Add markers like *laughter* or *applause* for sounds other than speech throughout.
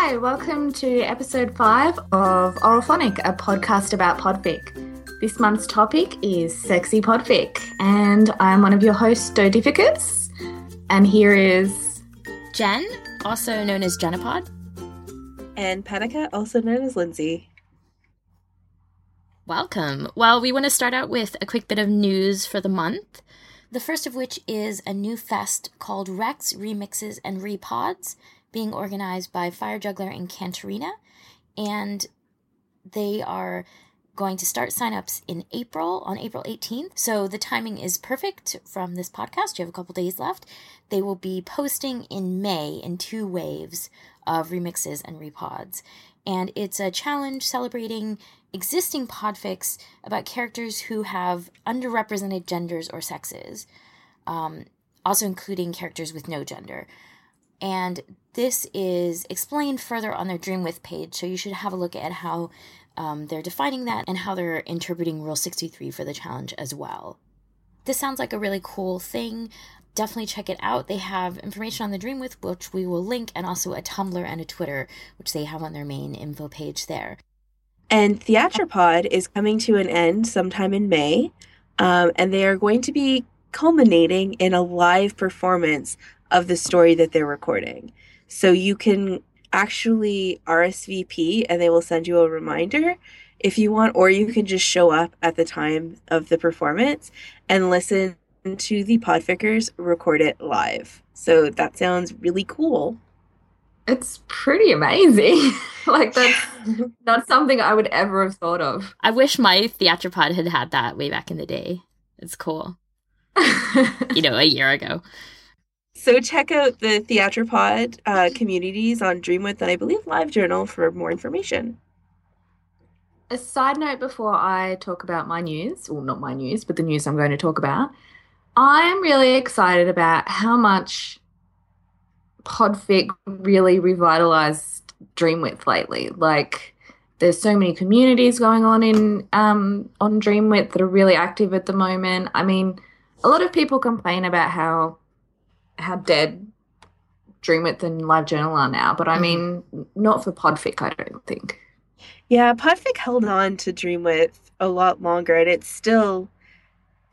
Hi, welcome to episode five of Oralphonic, a podcast about podfic. This month's topic is sexy podfic, and I'm one of your hosts, Dodificus, and here is Jen, also known as Jenapod, and Panica, also known as Lindsay. Welcome. Well, we want to start out with a quick bit of news for the month. The first of which is a new fest called Rex Remixes and Repods being organized by Fire Juggler and Cantarina. And they are going to start signups in April, on April 18th. So the timing is perfect from this podcast. You have a couple days left. They will be posting in May in two waves of remixes and repods. And it's a challenge celebrating existing podfics about characters who have underrepresented genders or sexes, um, also including characters with no gender. And this is explained further on their Dreamwidth page, so you should have a look at how um, they're defining that and how they're interpreting Rule 63 for the challenge as well. This sounds like a really cool thing. Definitely check it out. They have information on the Dreamwidth, which we will link, and also a Tumblr and a Twitter, which they have on their main info page there. And Theatropod is coming to an end sometime in May, um, and they are going to be culminating in a live performance of the story that they're recording. So you can actually RSVP and they will send you a reminder if you want, or you can just show up at the time of the performance and listen to the Podfickers record it live. So that sounds really cool. It's pretty amazing. *laughs* like that's *laughs* not something I would ever have thought of. I wish my Theatropod had had that way back in the day. It's cool. *laughs* you know, a year ago. So check out the Theatropod uh, communities on Dreamwidth and I believe LiveJournal for more information. A side note before I talk about my news, well, not my news, but the news I'm going to talk about. I'm really excited about how much Podfic really revitalized Dreamwidth lately. Like, there's so many communities going on in um, on Dreamwidth that are really active at the moment. I mean, a lot of people complain about how how dead Dreamwidth and LiveJournal are now, but I mm-hmm. mean, mm. not for Podfic, I don't think. Yeah, Podfic held on to Dreamwidth a lot longer, and it's still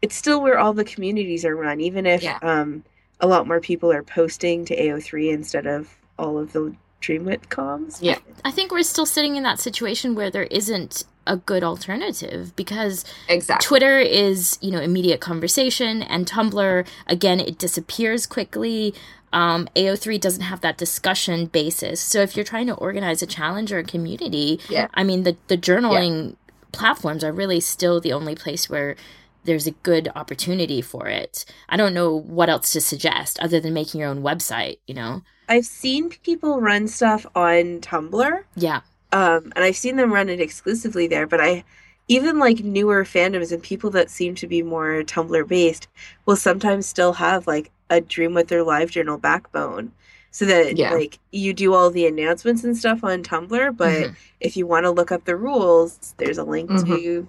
it's still where all the communities are run, even if yeah. um, a lot more people are posting to AO3 instead of all of the Dreamwidth comms. Yeah, I think we're still sitting in that situation where there isn't a good alternative because exactly. Twitter is, you know, immediate conversation and Tumblr, again, it disappears quickly. Um, AO3 doesn't have that discussion basis. So if you're trying to organize a challenge or a community, yeah. I mean, the, the journaling yeah. platforms are really still the only place where there's a good opportunity for it. I don't know what else to suggest other than making your own website, you know? I've seen people run stuff on Tumblr. Yeah. Um, and I've seen them run it exclusively there, but I even like newer fandoms and people that seem to be more Tumblr based will sometimes still have like a Dreamwidth their live journal backbone. So that yeah. like you do all the announcements and stuff on Tumblr, but mm-hmm. if you want to look up the rules, there's a link mm-hmm. to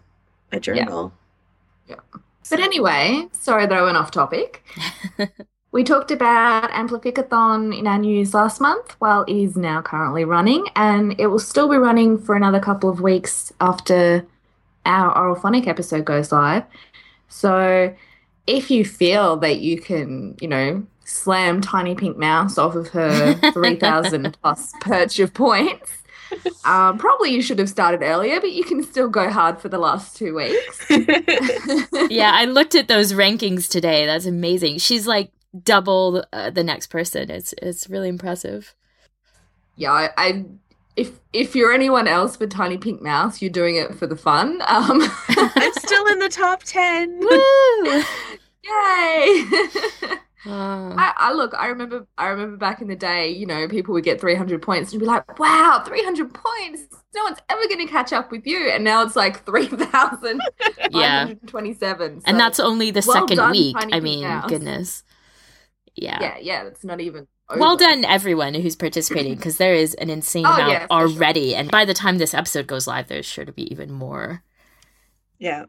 a journal. Yeah. yeah. But anyway, sorry that I went off topic. *laughs* We talked about Amplificathon in our news last month. Well, it is now currently running, and it will still be running for another couple of weeks after our Oralphonic episode goes live. So, if you feel that you can, you know, slam Tiny Pink Mouse off of her *laughs* 3,000 plus perch of points, um, probably you should have started earlier, but you can still go hard for the last two weeks. *laughs* *laughs* yeah, I looked at those rankings today. That's amazing. She's like double uh, the next person. It's it's really impressive. Yeah, I, I, if if you're anyone else but Tiny Pink Mouse, you're doing it for the fun. Um, *laughs* I'm still in the top ten. *laughs* Woo! *laughs* Yay! Uh, I, I, look. I remember. I remember back in the day. You know, people would get 300 points and be like, "Wow, 300 points! No one's ever going to catch up with you." And now it's like 3,027. yeah, so and that's only the well second week. I mean, Mouse. goodness yeah yeah yeah that's not even over. well done everyone who's participating *laughs* because there is an insane oh, amount yeah, already sure. and by the time this episode goes live there's sure to be even more yeah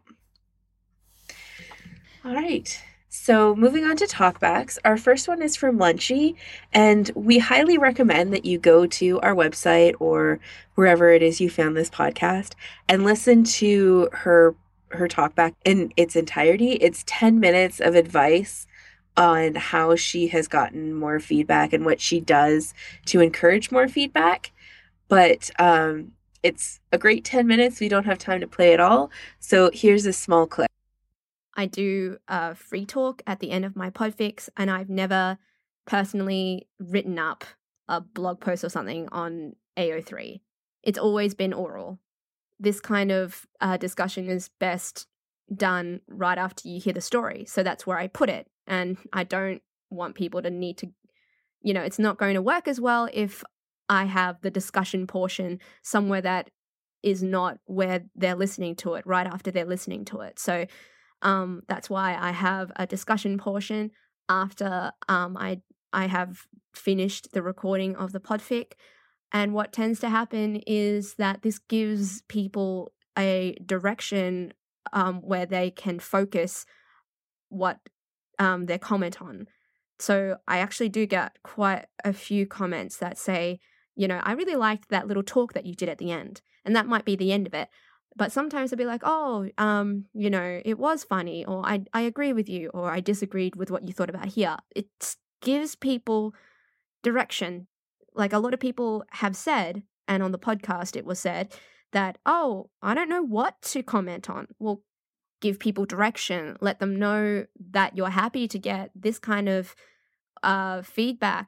all right So, moving on to talkbacks, our first one is from Lunchy, and we highly recommend that you go to our website or wherever it is you found this podcast and listen to her her talkback in its entirety. It's 10 minutes of advice on how she has gotten more feedback and what she does to encourage more feedback. But um, it's a great 10 minutes. We don't have time to play it all. So here's a small clip. I do a free talk at the end of my podfics, and I've never personally written up a blog post or something on AO3. It's always been oral. This kind of uh, discussion is best done right after you hear the story. So that's where I put it. And I don't want people to need to, you know, it's not going to work as well if I have the discussion portion somewhere that is not where they're listening to it right after they're listening to it. So um, that's why I have a discussion portion after um, I I have finished the recording of the podfic. And what tends to happen is that this gives people a direction um, where they can focus what um, their comment on. So I actually do get quite a few comments that say, you know, I really liked that little talk that you did at the end. And that might be the end of it. But sometimes they'll be like, oh, um, you know, it was funny, or I, I agree with you, or I disagreed with what you thought about here. It gives people direction. Like a lot of people have said, and on the podcast it was said, that, oh, I don't know what to comment on. Well, give people direction, let them know that you're happy to get this kind of uh, feedback.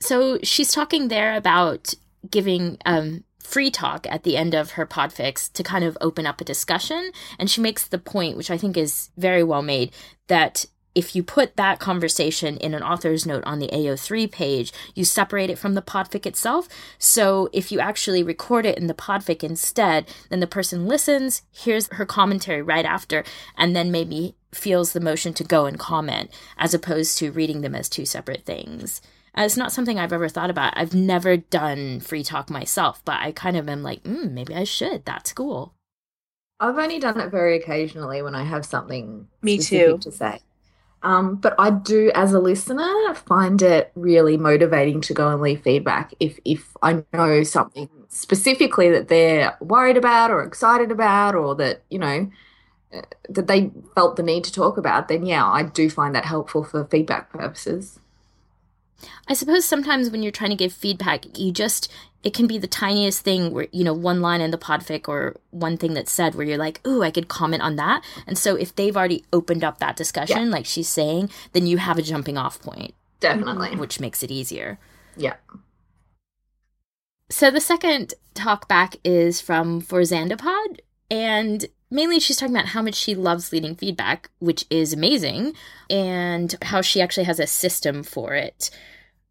So she's talking there about giving um, free talk at the end of her podfics to kind of open up a discussion. And she makes the point, which I think is very well made, that if you put that conversation in an author's note on the AO3 page, you separate it from the podfic itself. So if you actually record it in the podfic instead, then the person listens, hears her commentary right after, and then maybe feels the motion to go and comment, as opposed to reading them as two separate things. Uh, it's not something I've ever thought about. I've never done free talk myself, but I kind of am like, mm, maybe I should. That's cool. I've only done it very occasionally when I have something Me too. to say. Um, but I do, as a listener, find it really motivating to go and leave feedback if if I know something specifically that they're worried about or excited about, or that you know uh, that they felt the need to talk about. Then yeah, I do find that helpful for feedback purposes. I suppose sometimes when you're trying to give feedback, you just it can be the tiniest thing where you know one line in the podfic or one thing that's said where you're like ooh i could comment on that. And so if they've already opened up that discussion yeah. like she's saying then you have a jumping off point. Definitely. Which makes it easier. Yeah. So the second talk back is from for Xandapod and mainly she's talking about how much she loves leading feedback which is amazing and how she actually has a system for it.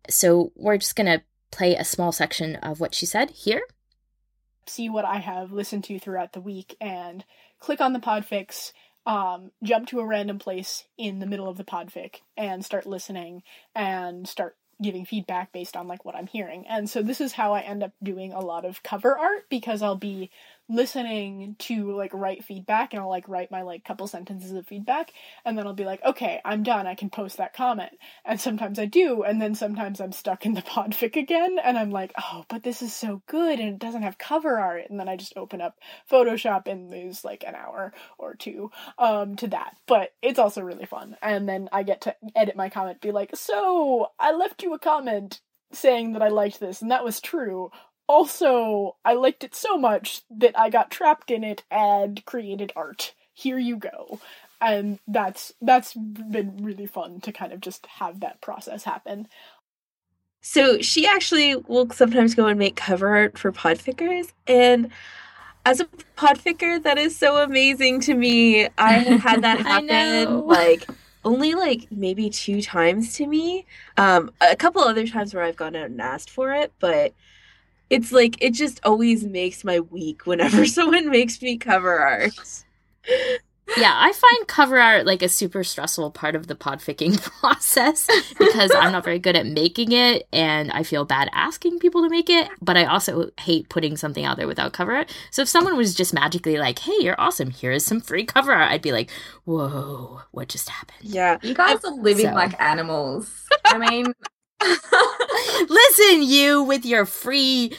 So we're just going to play a small section of what she said here. See what I have listened to throughout the week and click on the podfics, um, jump to a random place in the middle of the podfic and start listening and start giving feedback based on like what I'm hearing. And so this is how I end up doing a lot of cover art because I'll be listening to like write feedback and I'll like write my like couple sentences of feedback and then I'll be like, okay, I'm done. I can post that comment. And sometimes I do, and then sometimes I'm stuck in the *laughs* podfic again and I'm like, oh, but this is so good and it doesn't have cover art. And then I just open up Photoshop and lose like an hour or two um to that. But it's also really fun. And then I get to edit my comment, be like, so I left you a comment saying that I liked this, and that was true also, I liked it so much that I got trapped in it and created art. Here you go. And that's that's been really fun to kind of just have that process happen. So she actually will sometimes go and make cover art for podfickers and as a podficker that is so amazing to me. I have had that *laughs* happen like only like maybe two times to me. Um a couple other times where I've gone out and asked for it, but it's like it just always makes my week whenever *laughs* someone makes me cover art. yeah, I find cover art like a super stressful part of the podficking *laughs* process because I'm not very good at making it and I feel bad asking people to make it, but I also hate putting something out there without cover art. So if someone was just magically like, hey, you're awesome, here is some free cover art, I'd be like, whoa, what just happened? Yeah. You guys are living So- like animals. I mean, *laughs* Listen, you with your free,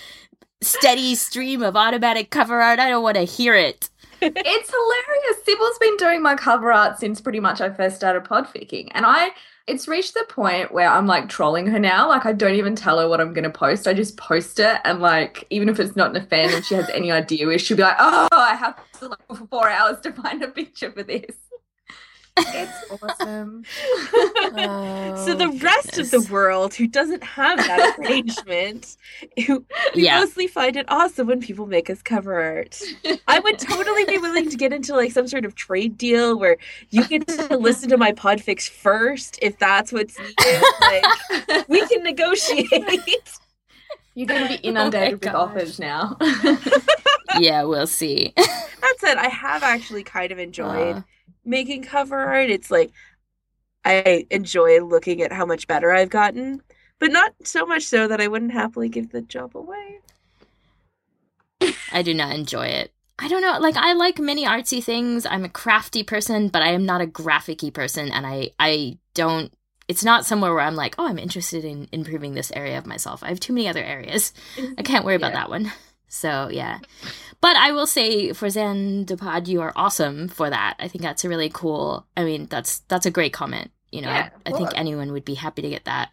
steady stream of automatic cover art, I don't want to hear it. *laughs* it's hilarious. Sybil's been doing my cover art since pretty much I first started podficking. And I it's reached the point where I'm like trolling her now. Like I don't even tell her what I'm gonna post. I just post it and like even if it's not in a fan and she has any *laughs* idea she'll be like, Oh, I have to like for four hours to find a picture for this. It's awesome. *laughs* so the Oh, rest of the world who doesn't have that *laughs* arrangement, who we Yeah. mostly find it awesome when people make us cover art. I would totally be willing to get into like some sort of trade deal where you get to listen to my podfics first if that's what's needed. Like we can negotiate. You're gonna be Oh inundated with offers now. *laughs* yeah, we'll see. That said, I have actually kind of enjoyed Uh, making cover art. It's like I enjoy looking at how much better I've gotten, but not so much so that I wouldn't happily give the job away. I do not enjoy it. I don't know. Like I like many artsy things. I'm a crafty person, but I am not a graphicy person, and I I don't. It's not somewhere where I'm like, oh, I'm interested in improving this area of myself. I have too many other areas. I *laughs* can't worry about that one. So yeah, but I will say for Xandapod, you are awesome for that. I think that's a really cool. I mean, that's that's a great comment. You know, Yeah, I, I think anyone would be happy to get that.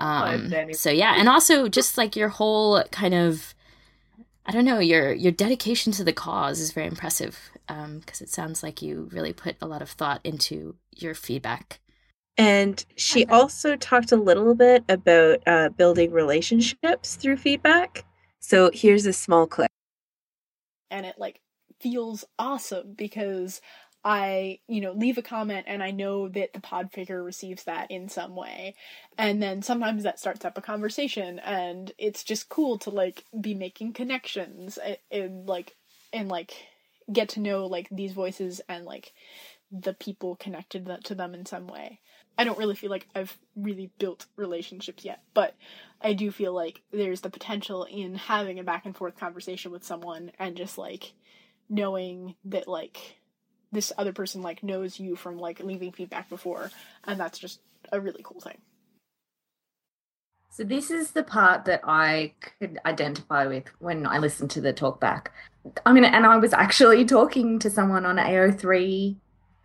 Um, so yeah, and also just like your whole kind of, I don't know, your your dedication to the cause is very impressive. Um, because it sounds like you really put a lot of thought into your feedback. And she also talked a little bit about uh, building relationships through feedback. So here's a small clip. and it like feels awesome because I, you know, leave a comment and I know that the podficker receives that in some way. And then sometimes that starts up a conversation and it's just cool to like be making connections and, and like and like get to know like these voices and like the people connected to them in some way. I don't really feel like I've really built relationships yet, but I do feel like there's the potential in having a back and forth conversation with someone and just like knowing that like this other person like knows you from like leaving feedback before and that's just a really cool thing. So this is the part that I could identify with when I listened to the talkback. I mean, and I was actually talking to someone on AO3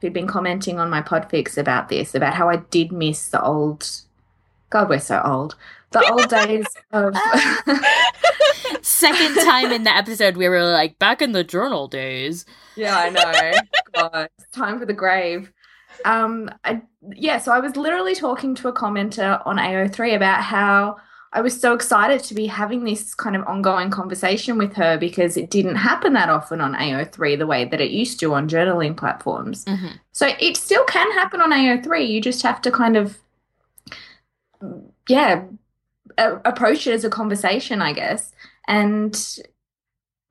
who'd been commenting on my podfics about this, about how I did miss the old. God, we're so old. The old *laughs* days of. *laughs* Second time in the episode, we were like back in the journal days. Yeah, I know. God, it's time for the grave. Um, I, yeah, so I was literally talking to a commenter on AO3 about how I was so excited to be having this kind of ongoing conversation with her because it didn't happen that often on AO3 the way that it used to on journaling platforms. Mhm. So it still can happen on AO3. You just have to kind of, yeah, a- approach it as a conversation, I guess. And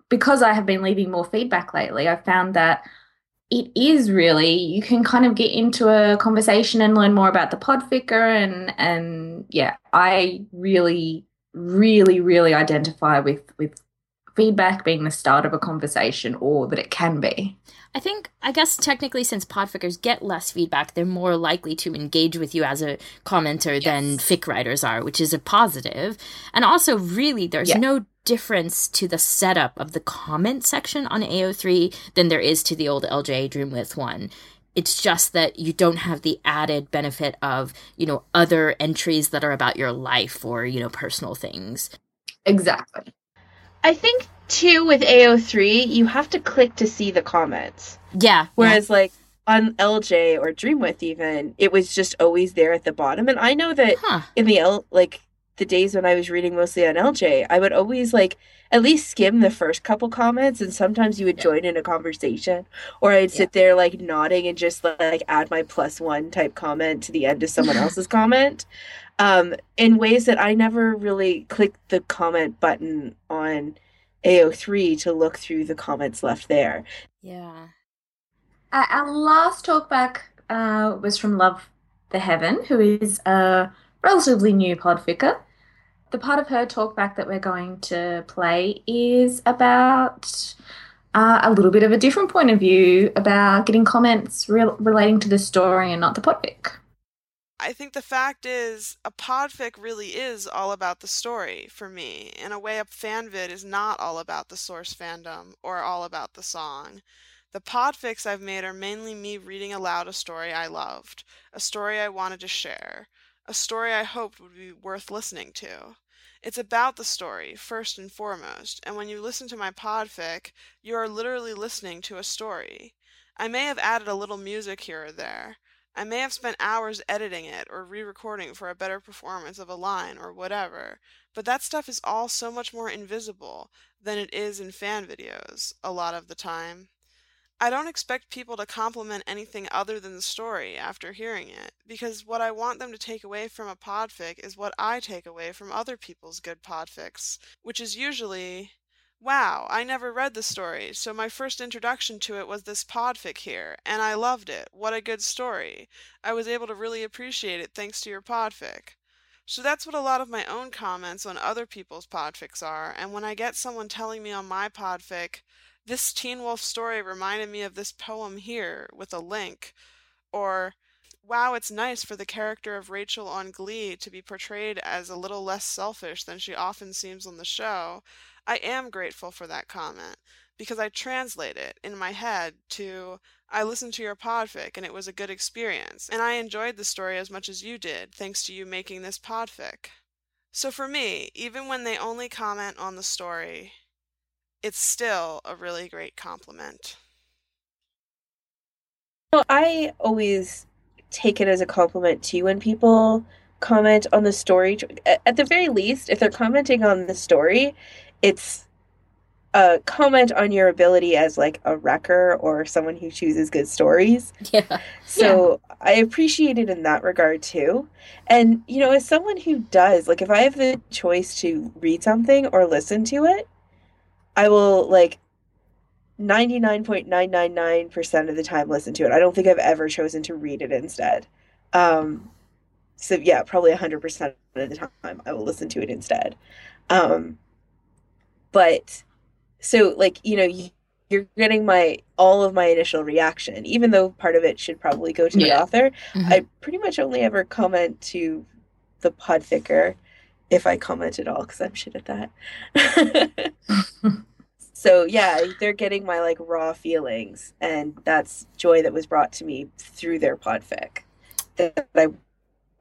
because I have been leaving more feedback lately, I found that it is really you can kind of get into a conversation and learn more about the podficker and and yeah, I really, really, really identify with with feedback being the start of a conversation or that it can be. I think, I guess technically, since podfickers get less feedback, they're more likely to engage with you as a commenter than fic writers are, which is a positive. And also, really, there's Yeah. no difference to the setup of the comment section on AO3 than there is to the old LJ Dreamwidth one. It's just that you don't have the added benefit of, you know, other entries that are about your life or, you know, personal things. Exactly. I think too with AO3, you have to click to see the comments. Yeah. Whereas like on LJ or Dreamwidth even, it was just always there at the bottom. And I know that Huh. in the L like the days when I was reading mostly on LJ, I would always like at least skim the first couple comments and sometimes you would join in a conversation or I'd sit there like nodding and just like add my plus one type comment to the end of someone *laughs* else's comment. Um in ways that I never really clicked the comment button on AO3 to look through the comments left there. Yeah. Our last talkback uh, was from Love the Heaven, who is a relatively new podficker. The part of her talkback that we're going to play is about uh, a little bit of a different point of view about getting comments re- relating to the story and not the podfic. I think the fact is, a podfic really is all about the story for me, in a way a fanvid is not all about the source fandom or all about the song. The podfics I've made are mainly me reading aloud a story I loved, a story I wanted to share, a story I hoped would be worth listening to. It's about the story, first and foremost, and when you listen to my podfic, you are literally listening to a story. I may have added a little music here or there. I may have spent hours editing it or re recording for a better performance of a line or whatever, but that stuff is all so much more invisible than it is in fan videos, a lot of the time. I don't expect people to compliment anything other than the story after hearing it, because what I want them to take away from a podfic is what I take away from other people's good podfics, which is usually Wow, I never read the story, so my first introduction to it was this podfic here, and I loved it. What a good story. I was able to really appreciate it thanks to your podfic. So that's what a lot of my own comments on other people's podfics are, and when I get someone telling me on my podfic, this Teen Wolf story reminded me of this poem here with a link, or wow, it's nice for the character of Rachel on Glee to be portrayed as a little less selfish than she often seems on the show. I am grateful for that comment because I translate it in my head to I listened to your podfic and it was a good experience, and I enjoyed the story as much as you did, thanks to you making this podfic. So for me, even when they only comment on the story, it's still a really great compliment. Well, I always take it as a compliment too when people comment on the story. At the very least, if they're commenting on the story, it's a comment on your ability as like a wrecker or someone who chooses good stories. *laughs* Yeah. So yeah. I appreciate it in that regard too. And you know, as someone who does, like if I have the choice to read something or listen to it, I will like 99.999% of the time listen to it. I don't think I've ever chosen to read it instead. Um so yeah, probably 100% of the time I will listen to it instead. Um but so like you know you, you're getting my all of my initial reaction even though part of it should probably go to yeah. the author mm-hmm. i pretty much only ever comment to the podficker if i comment at all because i'm shit at that *laughs* *laughs* so yeah they're getting my like raw feelings and that's joy that was brought to me through their podfic that i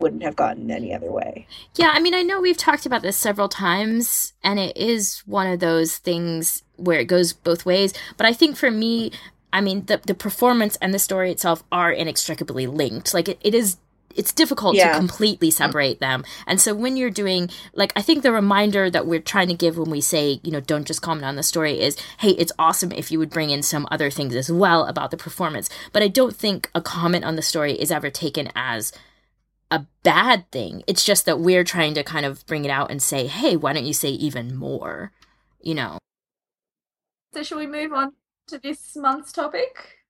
wouldn't have gotten any other way. Yeah, I mean, I know we've talked about this several times, and it is one of those things where it goes both ways. But I think for me, I mean, the the performance and the story itself are inextricably linked. Like it, it is it's difficult yeah. to completely separate them. And so when you're doing like I think the reminder that we're trying to give when we say, you know, don't just comment on the story is, hey, it's awesome if you would bring in some other things as well about the performance. But I don't think a comment on the story is ever taken as a bad thing. It's just that we're trying to kind of bring it out and say, hey, why don't you say even more? You know. So, shall we move on to this month's topic?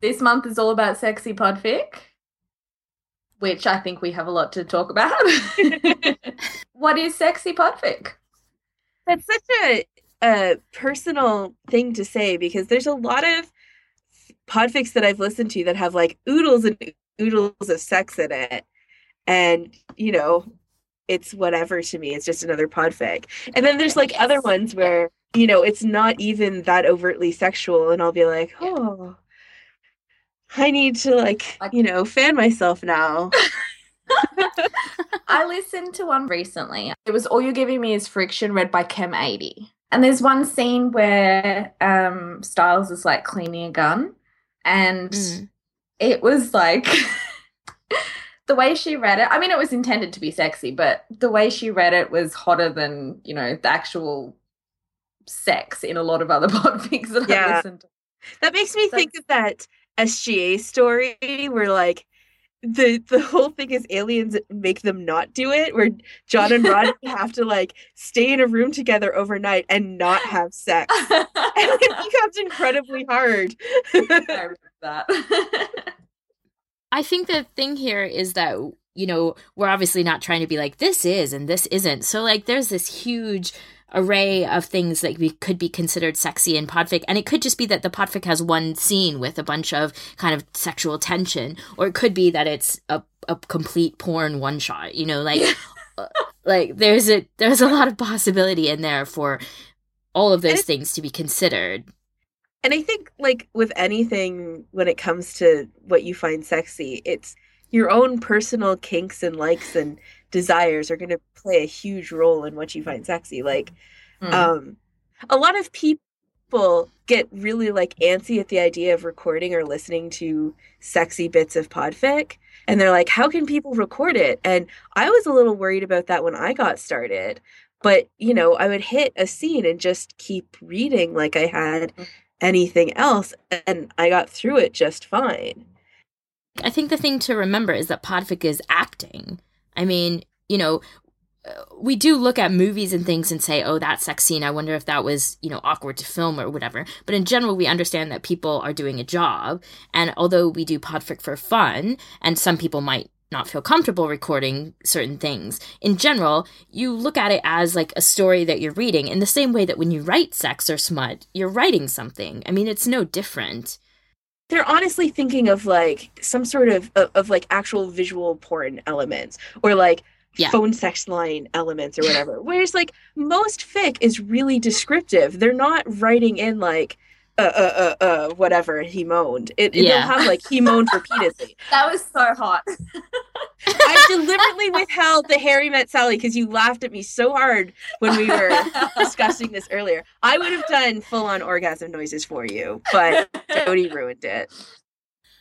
This month is all about sexy podfic, which I think we have a lot to talk about. *laughs* what is sexy podfic? That's such a, a personal thing to say because there's a lot of podfics that I've listened to that have like oodles and oodles of sex in it and you know it's whatever to me it's just another podfic and then there's like other ones where you know it's not even that overtly sexual and i'll be like oh i need to like you know fan myself now *laughs* *laughs* i listened to one recently it was all you're giving me is friction read by chem 80 and there's one scene where um Stiles is like cleaning a gun and mm. it was like *laughs* the way she read it, I mean, it was intended to be sexy, but the way she read it was hotter than, you know, the actual sex in a lot of other podfics that yeah. I listened to. That makes me so, think of that SGA story where, like, the the whole thing is aliens make them not do it where john and rod *laughs* have to like stay in a room together overnight and not have sex *laughs* and it becomes incredibly hard I remember that. *laughs* I think the thing here is that you know we're obviously not trying to be like this is and this isn't. So like there's this huge array of things that we could be considered sexy in podfic. And it could just be that the podfic has one scene with a bunch of kind of sexual tension or it could be that it's a, a complete porn one shot you know like *laughs* like there's a there's a lot of possibility in there for all of those things to be considered. And I think, like with anything, when it comes to what you find sexy, it's your own personal kinks and likes and desires are going to play a huge role in what you find sexy. Like, Mm. um, a lot of people get really like antsy at the idea of recording or listening to sexy bits of podfic. And they're like, how can people record it? And I was a little worried about that when I got started. But, you know, I would hit a scene and just keep reading like I had anything else. And I got through it just fine. I think the thing to remember is that podfic is acting. I mean, you know, uh, we do look at movies and things and say, "Oh, that sex scene. I wonder if that was, you know, awkward to film or whatever." But in general, we understand that people are doing a job, and although we do podfic for fun, and some people might not feel comfortable recording certain things, in general, you look at it as like a story that you're reading in the same way that when you write sex or smut, you're writing something. I mean, it's no different. They're honestly thinking of like some sort of of, of like actual visual porn elements or like Yeah. phone sex line elements or whatever. Whereas like most fic is really descriptive. They're not writing in like uh uh uh uh whatever he moaned. It Yeah. they'll have like he moaned repeatedly. *laughs* that was so hot. I deliberately withheld the Harry met Sally because you laughed at me so hard when we were *laughs* discussing this earlier. I would have done full on orgasm noises for you, but Jody ruined it.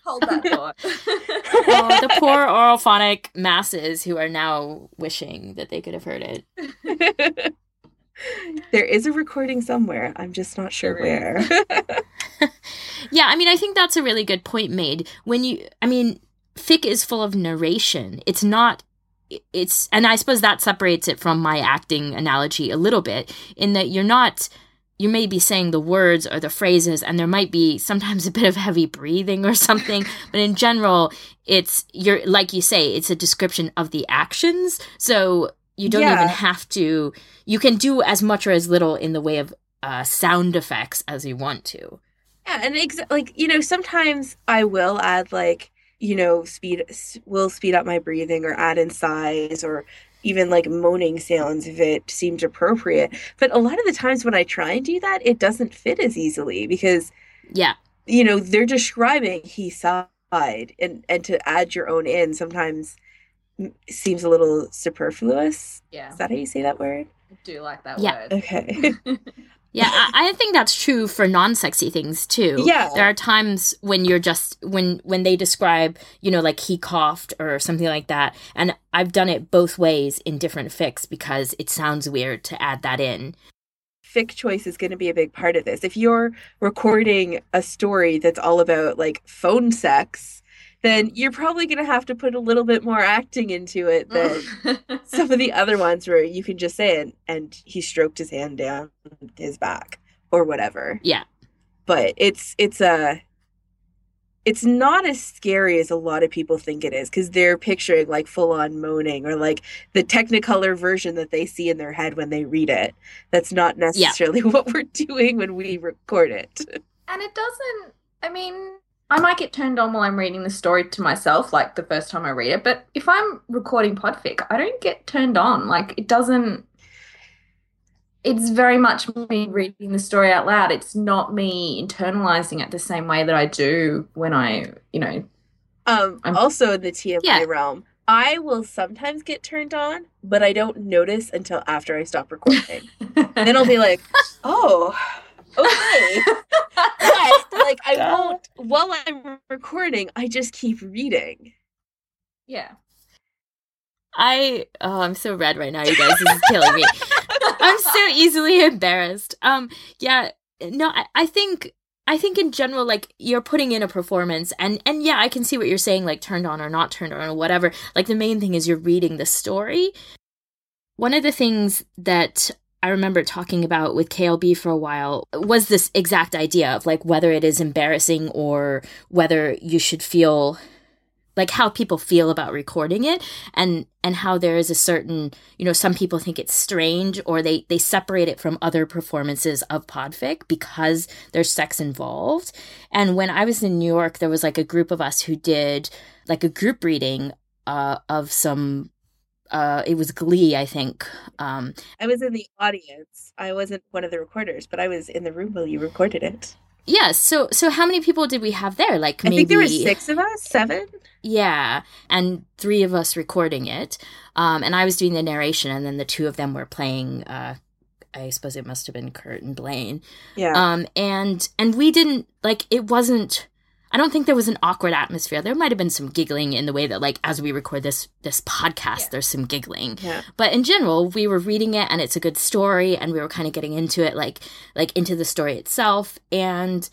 Hold that *laughs* thought. oh, the poor oralphonic masses who are now wishing that they could have heard it. There is a recording somewhere. I'm just not sure where. *laughs* Yeah, I mean, I think that's a really good point made. When you, I mean, fic is full of narration. It's not, it's, and I suppose that separates it from my acting analogy a little bit in that you're not, you may be saying the words or the phrases, and there might be sometimes a bit of heavy breathing or something, *laughs* but in general, it's, you're, like you say, it's a description of the actions. So you don't Yeah. even have to, you can do as much or as little in the way of uh, sound effects as you want to. Yeah, and ex- like you know, sometimes I will add like you know speed s- will speed up my breathing or add in sighs or even like moaning sounds if it seems appropriate. But a lot of the times when I try and do that, it doesn't fit as easily because Yeah. you know they're describing he sighed and and to add your own in sometimes seems a little superfluous. yeah, Is that how you say that word? I do like that Yeah. word. Okay. *laughs* Yeah, I, I think that's true for non-sexy things too. Yeah. there are times when you're just when when they describe, you know, like he coughed or something like that, and I've done it both ways in different fics because it sounds weird to add that in. fic choice is going to be a big part of this. If you're recording a story that's all about like phone sex, then you're probably going to have to put a little bit more acting into it *laughs* than some of the other ones where you can just say it and he stroked his hand down his back or whatever. Yeah. But it's it's a it's not as scary as a lot of people think it is because they're picturing like full on moaning or like the technicolor version that they see in their head when they read it. That's not necessarily *laughs* what we're doing when we record it. And it doesn't, I mean, I might get turned on while I'm reading the story to myself, like the first time I read it, but if I'm recording podfic, I don't get turned on. Like, it doesn't, it's very much me reading the story out loud. It's not me internalizing it the same way that I do when I, you know, Um, I'm- also in the TMI Yeah. realm, I will sometimes get turned on, but I don't notice until after I stop recording. *laughs* then I'll be like, oh, okay. *laughs* But like I won't while I'm recording, I just keep reading. yeah. I oh, I'm so red right now, you guys. This is killing me. *laughs* I'm so easily embarrassed. Um, yeah, no, I, I think I think in general, like you're putting in a performance, and and yeah, I can see what you're saying, like turned on or not turned on or whatever. Like the main thing is you're reading the story. One of the things that I remember talking about with KLB for a while was this exact idea of like whether it is embarrassing or whether you should feel like how people feel about recording it and and how there is a certain you know some people think it's strange or they they separate it from other performances of podfic because there's sex involved. And when i was in new york there was like a group of us who did like a group reading uh, of some uh, it was Glee, I think. Um, I was in the audience. I wasn't one of the recorders, but I was in the room while you recorded it. Yeah. So, so how many people did we have there? Like maybe I think there were six of us, seven. Yeah, and three of us recording it, um, and I was doing the narration, and then the two of them were playing. Uh, I suppose it must have been Kurt and Blaine. Yeah. Um, and and we didn't like it wasn't I don't think there was an awkward atmosphere. There might have been some giggling in the way that, like, as we record this this podcast, yeah. there's some giggling. Yeah. But in general, we were reading it, and it's a good story, and we were kind of getting into it, like, like into the story itself. And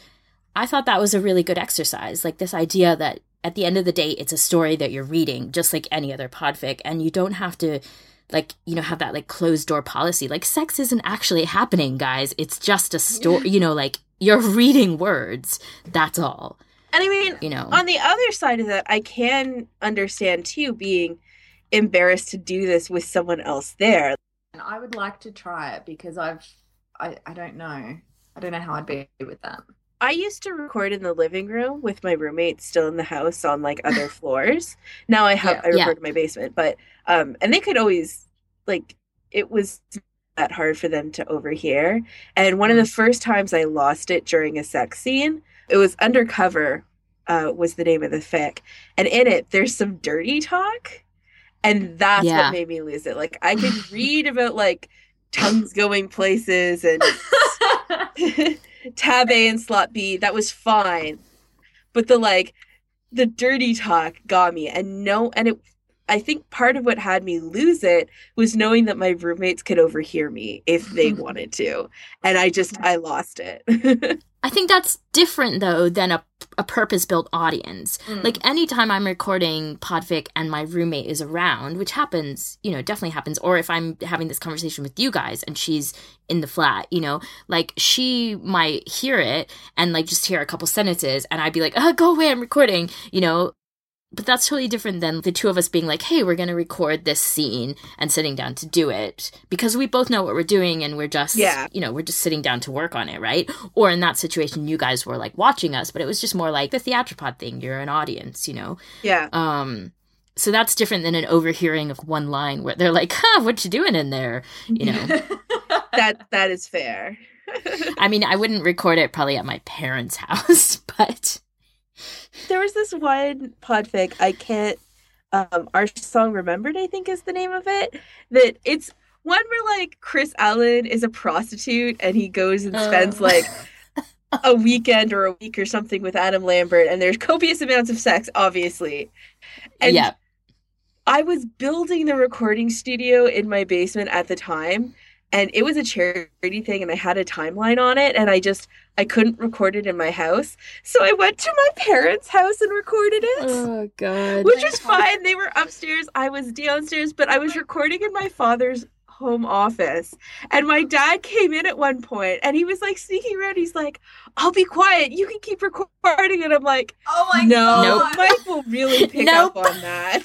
I thought that was a really good exercise, like this idea that at the end of the day, it's a story that you're reading, just like any other podfic, and you don't have to like you know have that like closed door policy like sex isn't actually happening guys it's just a story you know like you're *laughs* reading words that's all and I mean, you know, on the other side of that, I can understand too being embarrassed to do this with someone else there. And I would like to try it because I've, I, I don't know. I don't know how I'd be with that. I used to record in the living room with my roommates still in the house on like other *laughs* floors. Now I have yeah, I record yeah. in my basement, but um and they could always like it was that hard for them to overhear. And one of the mm. first times I lost it during a sex scene, it was Undercover, uh, was the name of the fic. And in it, there's some dirty talk. And that's yeah. what made me lose it. Like, I could *laughs* read about like tongues going places and *laughs* tab A and slot B. That was fine. But the like, the dirty talk got me. And no, and it, I think part of what had me lose it was knowing that my roommates could overhear me if *laughs* they wanted to. And I just, I lost it. *laughs* I think that's different though than a, a purpose built audience. Mm. Like anytime I'm recording podfic and my roommate is around, which happens, you know, definitely happens, or if I'm having this conversation with you guys and she's in the flat, you know, like she might hear it and like just hear a couple sentences and I'd be like, oh, go away, I'm recording, you know, but that's totally different than the two of us being like, hey, we're going to record this scene and sitting down to do it because we both know what we're doing and we're just, yeah. you know, we're just sitting down to work on it, right? Or in that situation, you guys were like watching us, but it was just more like the theatropod thing. You're an audience, you know? Yeah. Um, so that's different than an overhearing of one line where they're like, *laughs* huh, what you doing in there? You know? *laughs* that, that is fair. *laughs* I mean, I wouldn't record it probably at my parents' house, but there was this one podfic I can't um our song remembered I think is the name of it that it's one where like Kris Allen is a prostitute and he goes and spends oh. like a weekend or a week or something with Adam Lambert and there's copious amounts of sex obviously. And yeah. I was building the recording studio in my basement at the time and it was a charity thing and i had a timeline on it and i just i couldn't record it in my house. So i went to my parents house and recorded it. Oh god. Which was fine. They were upstairs. I was downstairs but i was recording in my father's home office. And my dad came in at one point and he was like sneaking around. He's like i'll be quiet. You can keep recording. And i'm like oh my no god. mic will really pick nope. up on that.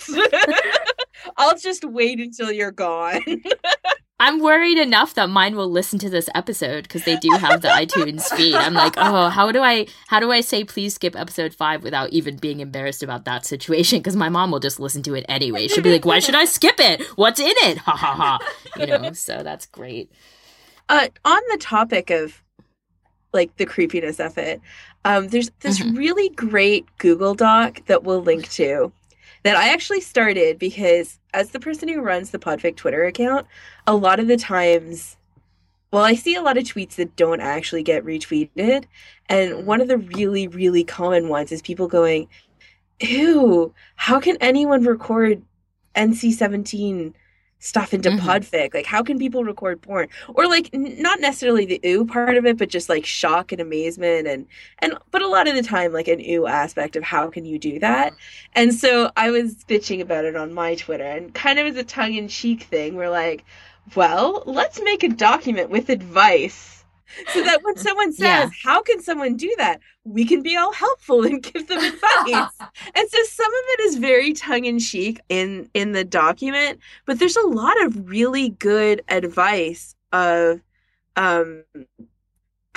*laughs* I'll just wait until you're gone *laughs* I'm worried enough that mine will listen to this episode because they do have the iTunes feed. I'm like, oh, how do I how do I say please skip episode five without even being embarrassed about that situation? Because my mom will just listen to it anyway. She'll be like, why should I skip it? What's in it? Ha ha ha. You know, so that's great. Uh, on the topic of like the creepiness of it, um, there's this mm-hmm. really great Google Doc that we'll link to that I actually started because as the person who runs the Podfic Twitter account, a lot of the times well, I see a lot of tweets that don't actually get retweeted. And one of the really, really common ones is people going, Ew, how can anyone record NC 17 stuff into Mhm. podfic like how can people record porn? Or like n- not necessarily the ooh part of it but just like shock and amazement and and but a lot of the time like an ooh aspect of how can you do that? And so i was bitching about it on my twitter and kind of as a tongue-in-cheek thing. We're like well let's make a document with advice so that when *laughs* someone says Yeah. how can someone do that we can be all helpful and give them advice *laughs* and so some of it is very tongue-in-cheek in in the document but there's a lot of really good advice of um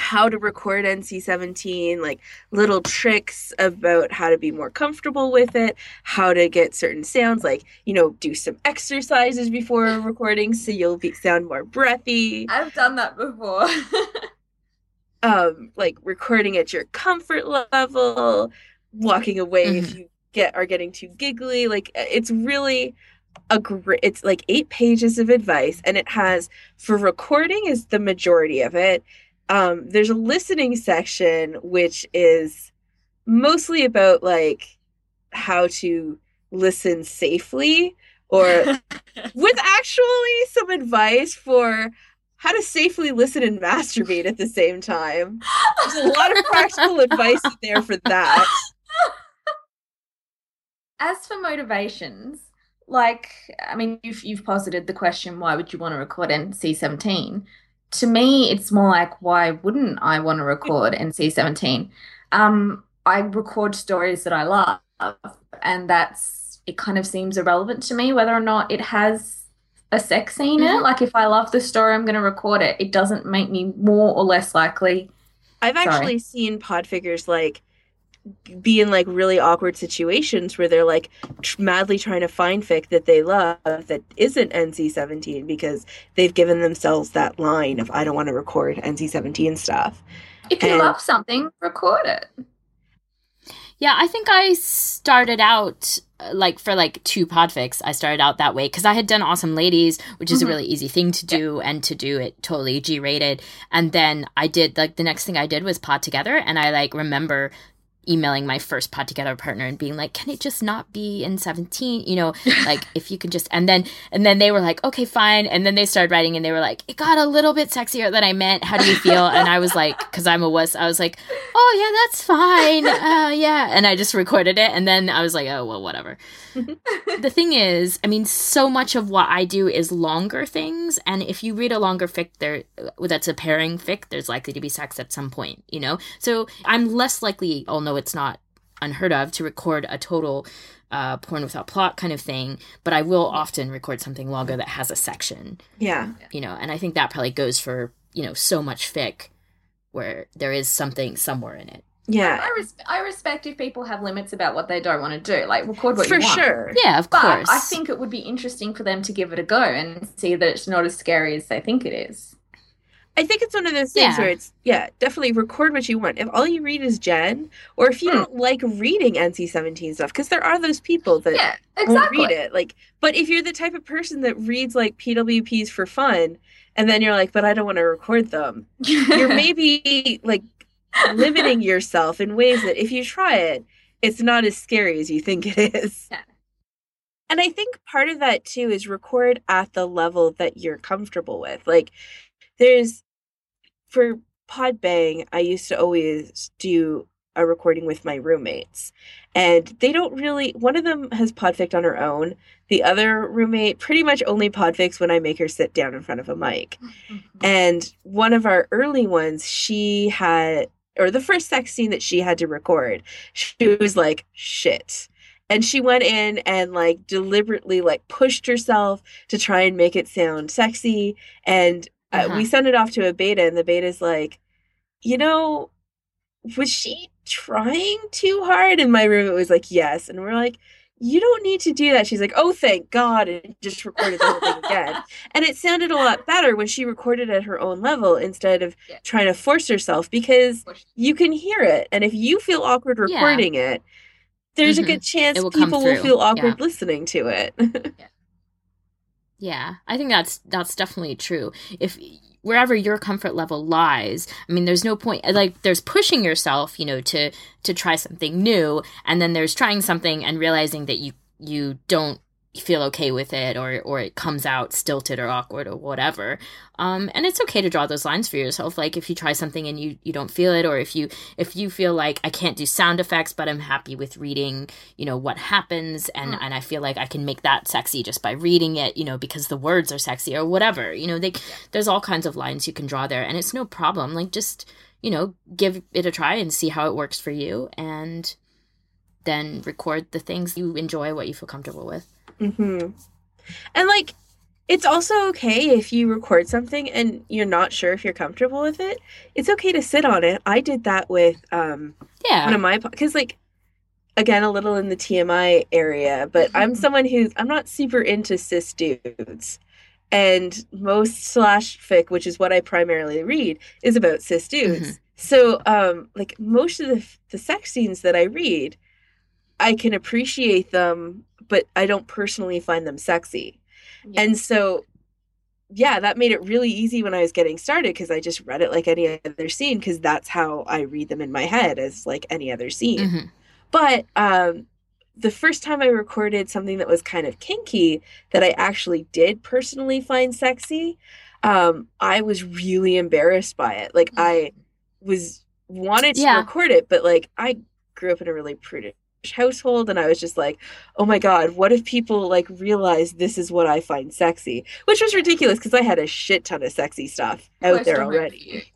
how to record NC17, like little tricks about how to be more comfortable with it, how to get certain sounds, like, you know, do some exercises before recording so you'll be sound more breathy. I've done that before. *laughs* Um, like recording at your comfort level, walking away if you get are getting too giggly. Like it's really a great it's like eight pages of advice and it has for recording is the majority of it um there's a listening section which is mostly about like how to listen safely or *laughs* with actually some advice for how to safely listen and masturbate at the same time there's a lot of practical advice there for that As for motivations, like I mean, you've you've posited the question, why would you want to record NC17? To me, it's more like, why wouldn't I want to record *laughs* NC17? Um, I record stories that I love, and that's it. Kind of seems irrelevant to me whether or not it has a sex scene in it. Like, if I love the story, I'm going to record it. It doesn't make me more or less likely. I've Sorry. actually seen podfickers like be in like really awkward situations where they're like tr- madly trying to find fic that they love that isn't NC-17 because they've given themselves that line of I don't want to record NC-17 stuff. If you And- love something, record it. Yeah, I think I started out uh, like for like two podfics. I started out that way because I had done Awesome Ladies, which is Mhm. a really easy thing to do, and to do it totally G rated. And then I did like the next thing I did was Pod Together, and I like remember emailing my first Pod Together partner and being like, "Can it just not be in 17? You know, *laughs* like if you could just." And then and then they were like, "Okay, fine." And then they started writing, and they were like, "It got a little bit sexier than I meant. How do you feel?" and I was like, because I'm a wuss, I was like, oh yeah that's fine uh, yeah and i just recorded it and then i was like oh well whatever *laughs* the thing is i mean so much of what i do is longer things and if you read a longer fic there that's a pairing fic there's likely to be sex at some point you know so i'm less likely although it's not unheard of to record a total uh, porn without plot kind of thing but i will often record something longer that has a section Yeah. you know and i think that probably goes for you know so much fic where there is something somewhere in it Yeah. I, res- I respect if people have limits about what they don't want to do. Like, record what For you want. sure. yeah of But course I think it would be interesting for them to give it a go and see that it's not as scary as they think it is. I think it's one of those things Yeah. where it's yeah, definitely record what you want. If all you read is gen, or if you Hmm. don't like reading NC-17 stuff, because there are those people that Yeah, exactly. won't read it. Like, but if you're the type of person that reads like PWPs for fun, and then you're like, but I don't want to record them, you're *laughs* maybe like limiting yourself in ways that if you try it, it's not as scary as you think it is. Yeah. And I think part of that too is record at the level that you're comfortable with. Like, there's for Podbang, I used to always do a recording with my roommates. And they don't really one of them has podfic on her own. The other roommate pretty much only podfics when I make her sit down in front of a mic. Mm-hmm. And one of our early ones, she had or the first sex scene that she had to record, she was like, shit. And she went in and like deliberately like pushed herself to try and make it sound sexy. And uh, Uh-huh. we sent it off to a beta, and the beta's like, you know, was she trying too hard? And my roommate was like, yes. And we're like, you don't need to do that. She's like, oh, thank God. And just recorded the whole thing again. *laughs* And it sounded a lot better when she recorded at her own level instead of Yeah. trying to force herself because you can hear it. And if you feel awkward Yeah. recording it, there's Mhm. a good chance will people will feel awkward Yeah. listening to it. Yeah, I think that's that's definitely true. If wherever your comfort level lies, I mean, there's no point. Like, there's pushing yourself, you know, to to try something new, and then there's trying something and realizing that you you don't feel okay with it or or it comes out stilted or awkward or whatever. Um and it's okay to draw those lines for yourself. Like if you try something and you you don't feel it or if you if you feel like i can't do sound effects but i'm happy with reading you know what happens and mm. and i feel like i can make that sexy just by reading it you know because the words are sexy or whatever. You know they there's all kinds of lines you can draw there and it's no problem. Like just you know give it a try and see how it works for you and then record the things you enjoy what you feel comfortable with Mm-hmm. And like, it's also okay if you record something and you're not sure if you're comfortable with it. It's okay to sit on it. I did that with um yeah one of my because like again a little in the TMI area, but mm-hmm. I'm someone who's I'm not super into cis dudes. And most slash fic, which is what I primarily read, is about cis dudes. Mm-hmm. So um like most of the the sex scenes that I read, I can appreciate them but I don't personally find them sexy. Yeah. And so yeah, that made it really easy when I was getting started because I just read it like any other scene because that's how I read them in my head as like any other scene. Mm-hmm. But um the first time I recorded something that was kind of kinky that I actually did personally find sexy, um, I was really embarrassed by it. Like I was wanted to yeah. record it, but like I grew up in a really prudish household and I was just like, "Oh my god, what if people like realize this is what I find sexy?" Which was ridiculous because I had a shit ton of sexy stuff out close there already.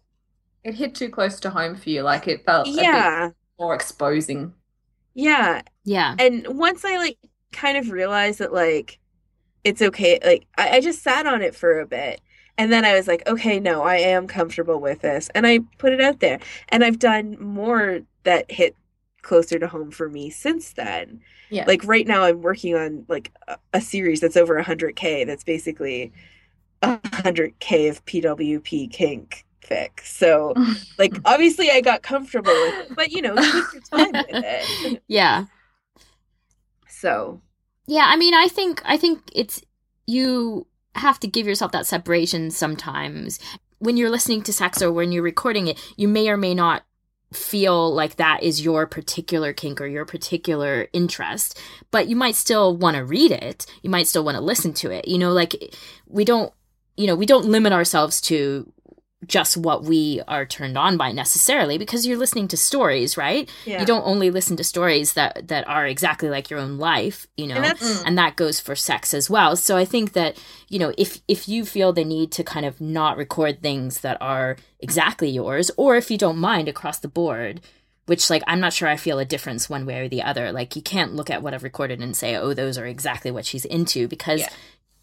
It hit too close to home for you, like it felt yeah more exposing. Yeah, yeah. And once I like kind of realized that like it's okay, like I, I just sat on it for a bit. And then I was like, okay, no, I am comfortable with this. And I put it out there. And I've done more that hit closer to home for me since then. Yeah. Like right now I'm working on like a, a series that's over 100k that's basically 100k of PWP kink fic. So *laughs* like obviously I got comfortable with it, but you know, take your time with it. *laughs* Yeah. So Yeah, I mean I think I think it's you have to give yourself that separation sometimes. When you're listening to sex or when you're recording it, you may or may not feel like that is your particular kink or your particular interest, but you might still want to read it. You might still want to listen to it. You know, like we don't, you know, we don't limit ourselves to just what we are turned on by necessarily because you're listening to stories right? Yeah. you don't only listen to stories that that are exactly like your own life you know and, mm. and, that goes for sex as well. So i think that you know if if you feel the need to kind of not record things that are exactly yours or if you don't mind across the board which like i'm not sure i feel a difference one way or the other. Like you can't look at what i've recorded and say oh those are exactly what she's into because yeah.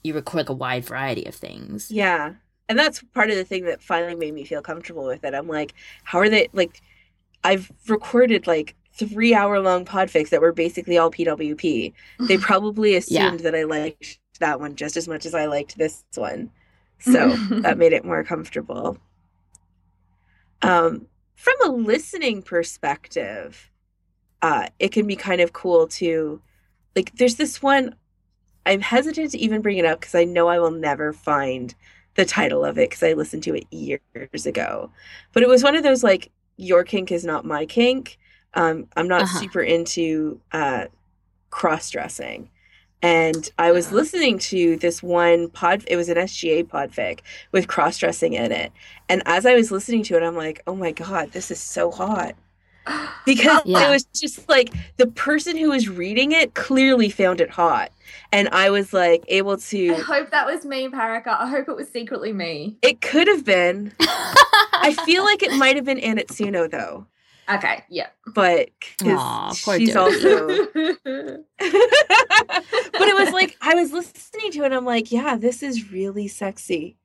you record like a wide variety of things. Yeah and that's part of the thing that finally made me feel comfortable with it. I'm like, how are they like? I've recorded like three hour long podfics that were basically all PWP. *laughs* They probably assumed yeah. that I liked that one just as much as I liked this one, *laughs* so that made it more comfortable. Um, from a listening perspective, uh, it can be kind of cool to like. There's this one. I'm hesitant to even bring it up because I know I will never find the title of it because I listened to it years ago. But it was one of those like your kink is not my kink. Um, I'm not uh-huh. super into uh, cross dressing. And I was uh-huh. listening to this one pod, it was an SGA podfic with cross dressing in it. And as I was listening to it, I'm like, oh my God, this is so hot *gasps* because yeah. it was just like the person who was reading it clearly found it hot and i was like able to i hope that was me paraka i hope it was secretly me. It could have been. I *laughs* feel like it might have been anatsuno though. Okay yeah. But Aww, she's dude. also *laughs* *laughs* but it was like i was listening to it i'm like yeah this is really sexy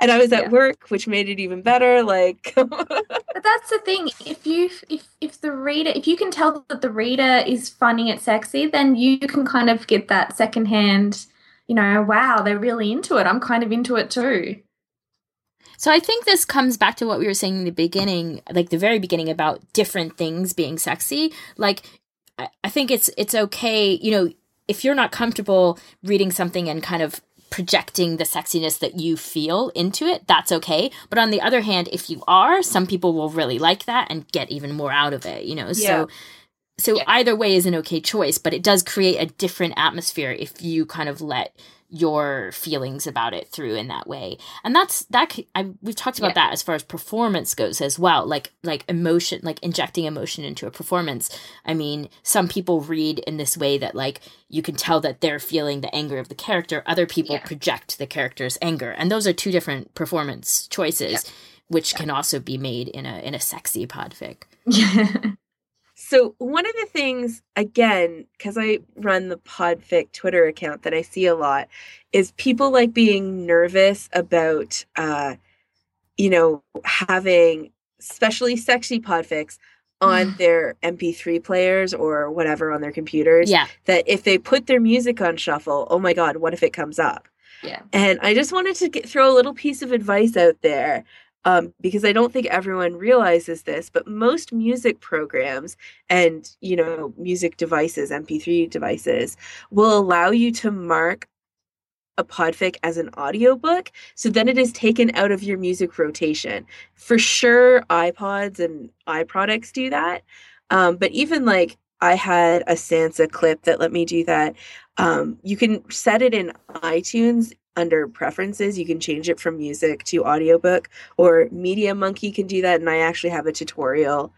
and I was at yeah. work, which made it even better. Like, *laughs* but that's the thing. If you if if the reader, if you can tell that the reader is finding it sexy, then you can kind of get that secondhand. You know, wow, they're really into it. I'm kind of into it too. So I think this comes back to what we were saying in the beginning, like the very beginning about different things being sexy. Like, I think it's it's okay, you know, if you're not comfortable reading something and kind of projecting the sexiness that you feel into it, that's okay. But on the other hand, if you are, some people will really like that and get even more out of it, you know? Yeah. So so Yeah. either way is an okay choice, but it does create a different atmosphere if you kind of let your feelings about it through in that way. And that's that I we've talked about Yeah. that as far as performance goes as well. Like like emotion, like injecting emotion into a performance. I mean, some people read in this way that like you can tell that they're feeling the anger of the character. Other people Yeah. project the character's anger. And those are two different performance choices which can also be made in a in a sexy podfic. *laughs* So one of the things, again, because I run the Podfic Twitter account that I see a lot, is people like being nervous about, uh, you know, having especially sexy podfics on their MP3 players or whatever on their computers. Yeah. That if they put their music on shuffle, oh my God, what if it comes up? yeah. And I just wanted to get, throw a little piece of advice out there um, because I don't think everyone realizes this, but most music programs and you know music devices, MP3 devices, will allow you to mark a podfic as an audiobook so then it is taken out of your music rotation. For sure ipods and iproducts do that um, but even like i had a sansa clip that let me do that. Um, you can set it in itunes under preferences you can change it from music to audiobook or MediaMonkey can do that and i actually have a tutorial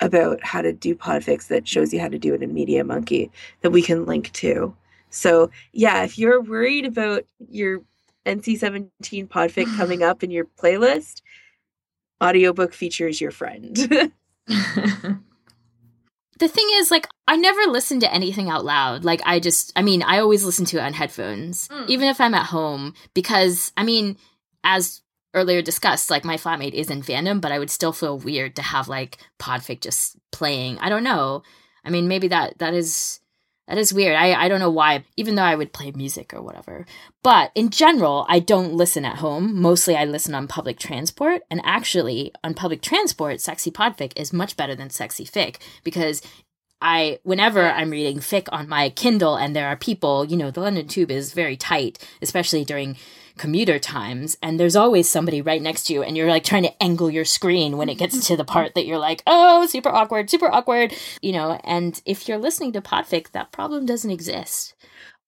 about how to do podfics that shows you how to do it in MediaMonkey that we can link to. So yeah if you're worried about your nc-17 podfic *sighs* coming up in your playlist audiobook features your friend *laughs* *laughs* The thing is, like, I never listen to anything out loud. Like, I just, I mean, I always listen to it on headphones, Mm. even if I'm at home, because, I mean, as earlier discussed, like, my flatmate is in fandom, but I would still feel weird to have, like, Podfic just playing. I don't know. I mean, maybe that, that is, that is weird. I, I don't know why, even though I would play music or whatever. But in general, I don't listen at home. Mostly I listen on public transport. And actually, on public transport, Sexy Podfic is much better than Sexy Fic because I, whenever I'm reading fic on my Kindle and there are people, you know, the London Tube is very tight, especially during commuter times, and there's always somebody right next to you, and you're like trying to angle your screen when it gets to the part that you're like, oh, super awkward, super awkward, you know. And if you're listening to Podfic, that problem doesn't exist.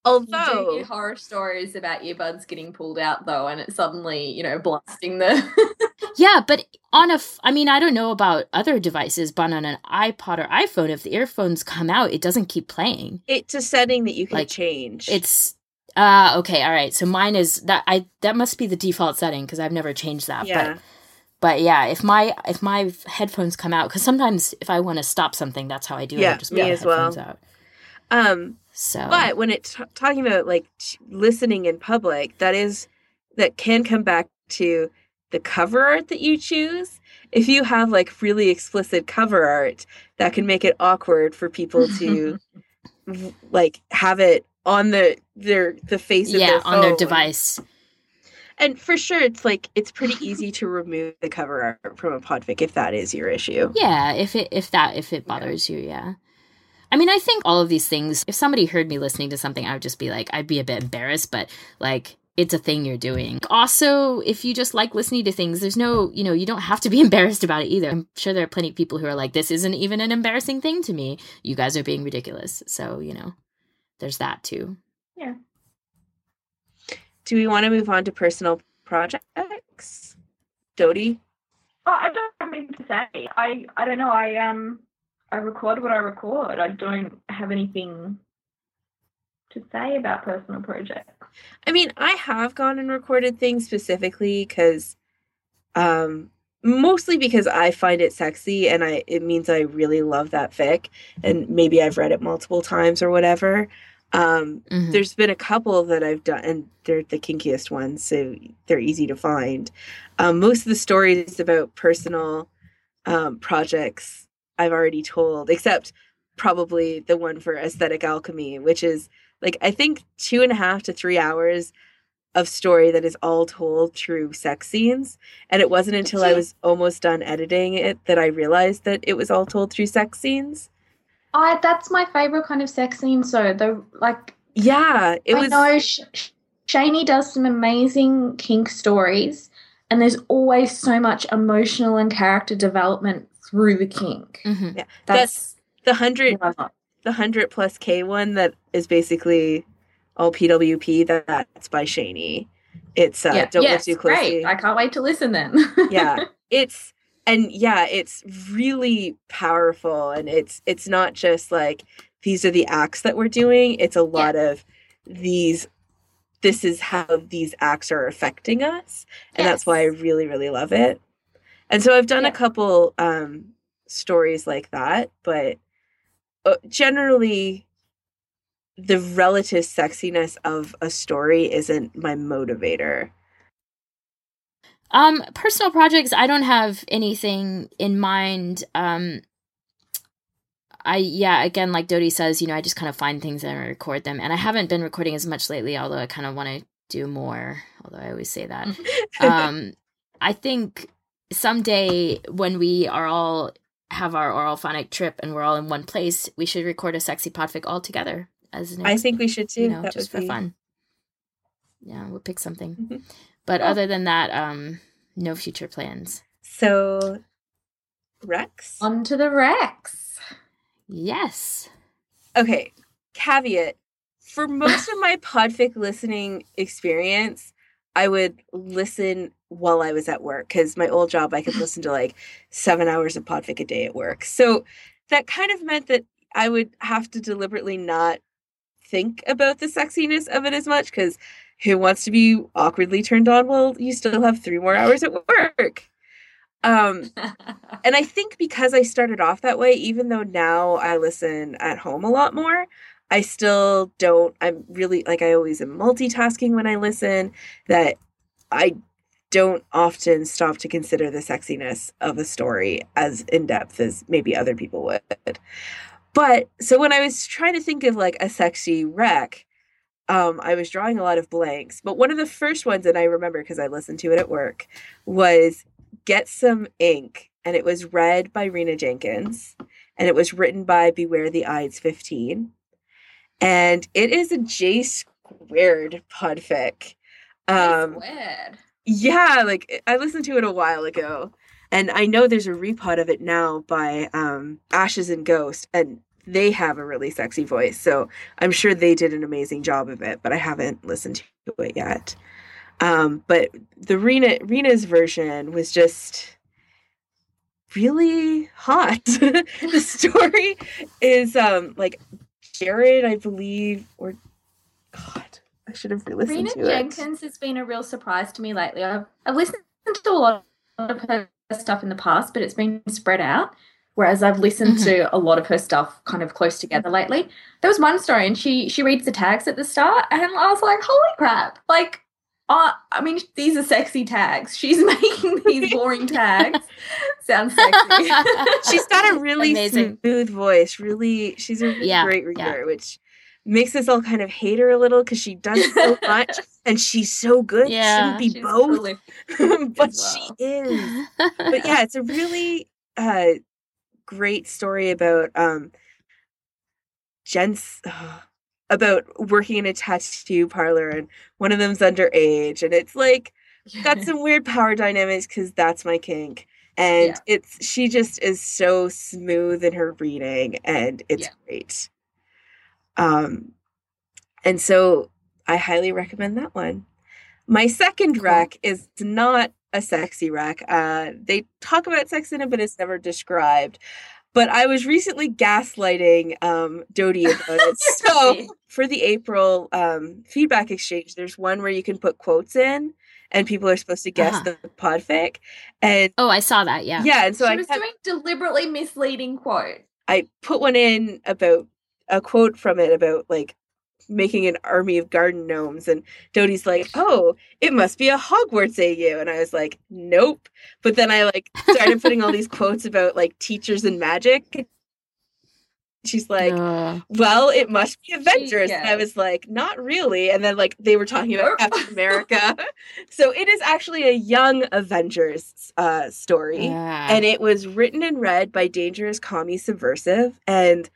You do although hear horror stories about earbuds getting pulled out though, and it suddenly, you know, blasting the. *laughs* Yeah, but on a, f- I mean, I don't know about other devices, but on an iPod or iPhone, if the earphones come out, it doesn't keep playing. it's a setting that you can Like, change It's uh okay, all right. So mine is that I that must be the default setting because I've never changed that. yeah But but yeah, if my if my headphones come out, because sometimes if I want to stop something, that's how I do it. I Yeah, just me as well. Out. um So But when it's t- talking about like t- listening in public, that is that can come back to the cover art that you choose. If you have like really explicit cover art, that can make it awkward for people to *laughs* like have it on the their the face of yeah, their on their device. And for sure, it's like it's pretty easy to remove the cover art from a podfic if that is your issue. Yeah, if it if that if it bothers you, yeah. I mean, I think all of these things. If somebody heard me listening to something, I would just be like, I'd be a bit embarrassed, but like. It's a thing you're doing. Also, if you just like listening to things, there's no, you know, you don't have to be *laughs* embarrassed about it either. I'm sure there are plenty of people who are like, this isn't even an embarrassing thing to me. You guys are being ridiculous. So, you know, there's that too. Yeah. Do we want to move on to personal projects? Dodie? Oh, I don't have anything to say. I I don't know. I um I record what I record. I don't have anything to say about personal projects. I mean, I have gone and recorded things specifically because, um, mostly because I find it sexy and I it means I really love that fic and maybe I've read it multiple times or whatever. Um, Mhm. there's been a couple that I've done, and they're the kinkiest ones, so they're easy to find. Um, most of the stories about personal um, projects I've already told, except probably the one for aesthetic alchemy, which is like I think two and a half to three hours of story that is all told through sex scenes. And it wasn't until I was almost done editing it that I realized that it was all told through sex scenes. I that's my favorite kind of sex scene. So the like Yeah, it I was. know Sh- Sh- Shani does some amazing kink stories, and there's always so much emotional and character development through the kink. Mhm. Yeah, That's The hundred the hundred plus K one that is basically all PWP. That, that's by Shani. It's uh, yeah. don't yes, look too closely. Great. I can't wait to listen then. *laughs* yeah, it's and yeah, it's really powerful, and it's it's not just like these are the acts that we're doing. It's a lot yeah. of these. This is how these acts are affecting us, and yes. that's why I really really love it. And so I've done yeah. a couple um, stories like that, but uh, generally the relative sexiness of a story isn't my motivator. Um, personal projects, I don't have anything in mind. Um, I yeah, again, like Dodie says, you know, I just kind of find things and I record them, and I haven't been recording as much lately. Although I kind of want to do more. Although I always say that. *laughs* um, I think someday when we are all have our oral phonic trip and we're all in one place, we should record a sexy podfic all together as an I think we should too. You know, just for be... fun. Yeah, we'll pick something. Mm-hmm. But oh. other than that, um, no future plans. So Recs? On to the recs. Yes. Okay. Caveat. For most of my *laughs* podfic listening experience, I would listen while I was at work because my old job I could listen to like seven hours of podfic a day at work. So that kind of meant that I would have to deliberately not think about the sexiness of it as much because who wants to be awkwardly turned on while you still have three more hours at work? Um, *laughs* and I think because I started off that way, even though now I listen at home a lot more, I still don't. I'm really like I always am multitasking when I listen. That I don't often stop to consider the sexiness of a story as in depth as maybe other people would. But so when I was trying to think of like a sexy rec, um, I was drawing a lot of blanks. But one of the first ones that I remember because I listened to it at work was Get Some Ink. And it was read by Reena Jenkins. And it was written by Beware the Ides 15. And it is a J squared podfic. Um, squared. Yeah, like I listened to it a while ago, and I know there's a repod of it now by um, Ashes and Ghost, and they have a really sexy voice. So I'm sure they did an amazing job of it, but I haven't listened to it yet. Um, but the Reena Reena's version was just really hot. *laughs* the story is um like Jared, I believe, or God, I should have re-listened Reena to Jenkins it. Reena Jenkins has been a real surprise to me lately. I've, I've listened to a lot of her stuff in the past, but it's been spread out. Whereas I've listened mm-hmm. to a lot of her stuff kind of close together lately. There was one story, and she she reads the tags at the start, and I was like, "Holy crap!" Like, uh, I mean, these are sexy tags. She's *laughs* making these boring tags sound sexy. *laughs* she's got a really Amazing. smooth voice. Really, she's a really yeah, great reader, yeah. which makes us all kind of hate her a little because she does so *laughs* much and she's so good. Yeah, she should be both, but well. she is. But yeah, it's a really uh, great story about um. Uh, *sighs* about working in a tattoo parlor and one of them's underage and it's like got *laughs* some weird power dynamics because that's my kink and yeah. it's she just is so smooth in her reading and it's yeah. great um, and so I highly recommend that one. My second cool. rec is not a sexy rec. Uh, they talk about sex in it, but it's never described. But I was recently gaslighting um, Dodie *laughs* about it. so for the April um, feedback exchange, there's one where you can put quotes in and people are supposed to guess uh-huh. the podfic. And oh, I saw that. Yeah, yeah. And so she I was doing deliberately misleading quotes. I put one in about a quote from it about like making an army of garden gnomes and Dodie's like, "Oh, it must be a Hogwarts AU." And I was like, "Nope." But then I like started putting all these *laughs* quotes about like teachers and magic. She's like, uh, "Well, it must be Avengers." And I was like, "Not really." And then like they were talking about Captain *laughs* America. so it is actually a young Avengers uh story yeah. and it was written and read by Dangerous Commie Subversive and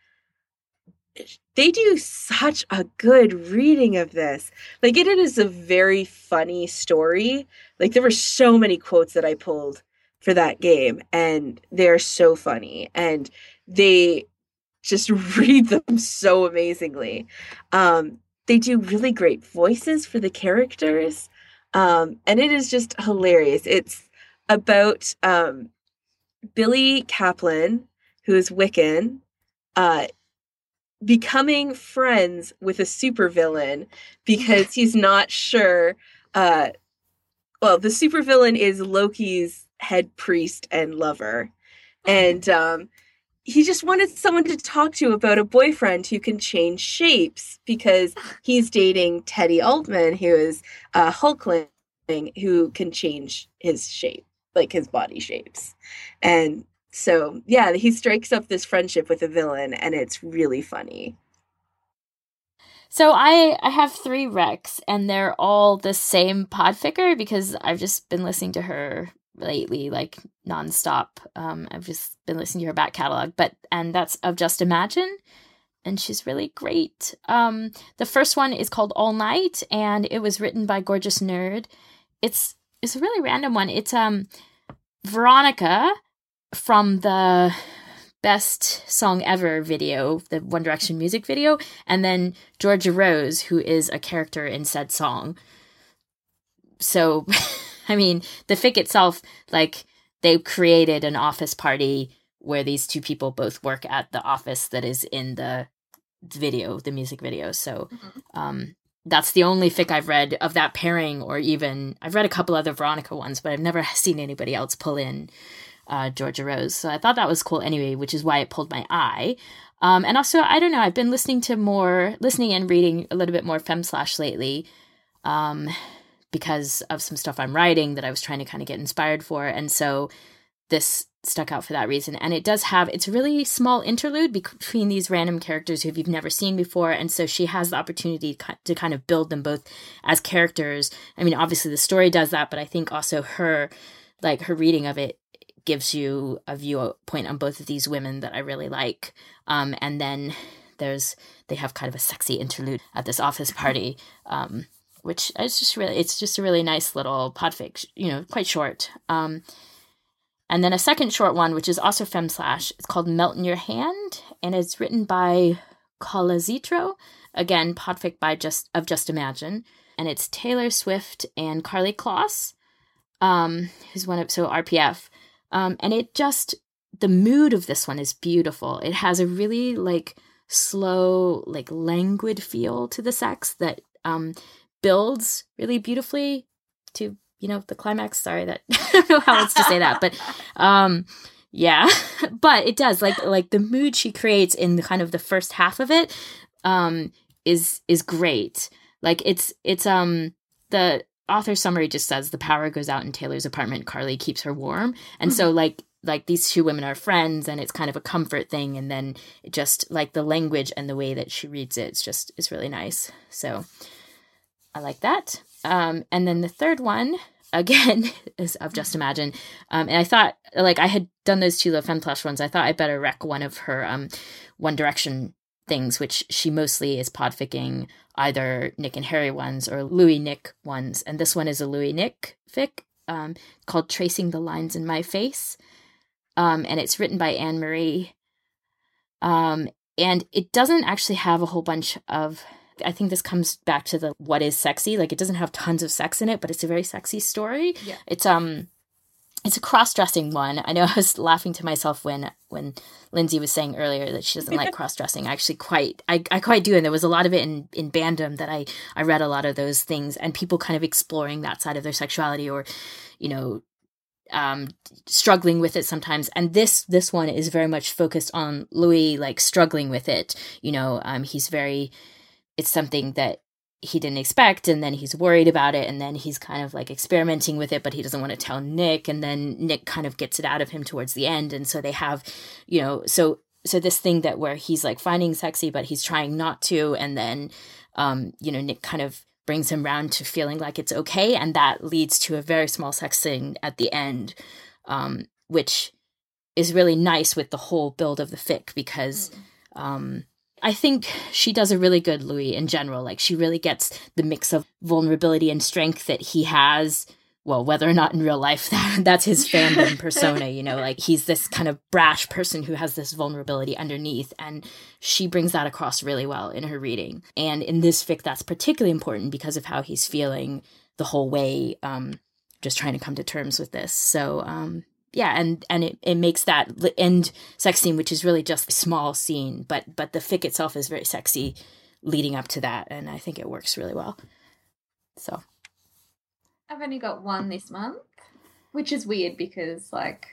they do such a good reading of this. Like it is a very funny story. Like there were so many quotes that I pulled for that game and they're so funny and they just *laughs* read them so amazingly. Um, they do really great voices for the characters. Um, and it is just hilarious. It's about um, Billy Kaplan, who is Wiccan, uh, becoming friends with a supervillain because *laughs* he's not sure. Uh, well, the supervillain is Loki's head priest and lover. And um, he just wanted someone to talk to about a boyfriend who can change shapes because *laughs* he's dating Teddy Altman, who is a Hulkling who can change his shape, like his body shapes. And so, yeah, he strikes up this friendship with a villain, and it's really funny. So I I have three recs, and they're all the same podficker because I've just been listening to her lately, like nonstop. Um, I've just been listening to her back catalog, but and that's of Just Imagine, and she's really great. Um, the first one is called All Night, and it was written by Gorgeous Nerd. It's it's a really random one. It's um Veronica from the best song ever video, the One Direction music video, and then Georgia Rose, who is a character in said song. So, *laughs* I mean, the fic itself, like, they created an office party where these two people both work at the office that is in the video, the music video. So, mm-hmm. um, that's the only fic I've read of that pairing, or even I've read a couple other Veronica ones, but I've never seen anybody else pull in uh, Georgia Rose. So I thought that was cool anyway, which is why it pulled my eye. Um, and also, I don't know, I've been listening to more, listening and reading a little bit more Fem Slash lately um, because of some stuff I'm writing that I was trying to kind of get inspired for. And so this stuck out for that reason. And it does have, it's a really small interlude between these random characters who you've never seen before. And so she has the opportunity to kind of build them both as characters. I mean, obviously the story does that, but I think also her, like her reading of it gives you a viewpoint on both of these women that I really like. Um, and then there's they have kind of a sexy interlude at this office party, um, which is just really it's just a really nice little podfic, you know, quite short. Um, and then a second short one, which is also fem slash. It's called Melt in Your Hand, and it's written by Colazitro. Again, podfic by just of Just Imagine, and it's Taylor Swift and Karlie Kloss, um, who's one of so RPF. Um, and it just, the mood of this one is beautiful. It has a really like slow, like languid feel to the sex that um, builds really beautifully to, you know, the climax. Sorry that *laughs* I don't know how else to say that, but *laughs* um, yeah, *laughs* but it does like like the mood she creates in the kind of the first half of it um, is is great. Like it's it's um the author summary just says the power goes out in Taylor's apartment. Karlie keeps her warm, and mm-hmm. so like like these two women are friends, and it's kind of a comfort thing. And then just like the language and the way that she reads it, it's just is really nice. So I like that. Um, and then the third one again *laughs* is of Just Imagine, um, and I thought like I had done those two La Femme Plush ones. I thought I better rec one of her um, One Direction things, which she mostly is podficking either Nick and Harry ones or Louis Nick ones. And this one is a Louis Nick fic um, called Tracing the Lines in My Face. Um, and it's written by Anne Marie. Um, and it doesn't actually have a whole bunch of. I think this comes back to the what is sexy. Like it doesn't have tons of sex in it, but it's a very sexy story. Yeah. It's um it's a cross-dressing one. I know *laughs* I was laughing to myself when when Lindsay was saying earlier that she doesn't like *laughs* cross-dressing. I actually quite I, I quite do, and there was a lot of it in in Bandom that I I read a lot of those things and people kind of exploring that side of their sexuality or you know um struggling with it sometimes and this this one is very much focused on louis like struggling with it you know um he's very it's something that he didn't expect and then he's worried about it and then he's kind of like experimenting with it but he doesn't want to tell Nick and then Nick kind of gets it out of him towards the end and so they have you know so so this thing that where he's like finding sexy but he's trying not to and then um you know Nick kind of brings him round to feeling like it's okay and that leads to a very small sex scene at the end um which is really nice with the whole build of the fic because mm. um I think she does a really good Louis in general. Like she really gets the mix of vulnerability and strength that he has well, whether or not in real life *laughs* that, that's his fandom persona, you know, like he's this kind of brash person who has this vulnerability underneath. And she brings that across really well in her reading. And in this fic, that's particularly important because of how he's feeling the whole way, um, just trying to come to terms with this. So, um, yeah, and and it, it makes that end sex scene, which is really just a small scene, but but the fic itself is very sexy leading up to that, and I think it works really well. So I've only got one this month, which is weird because like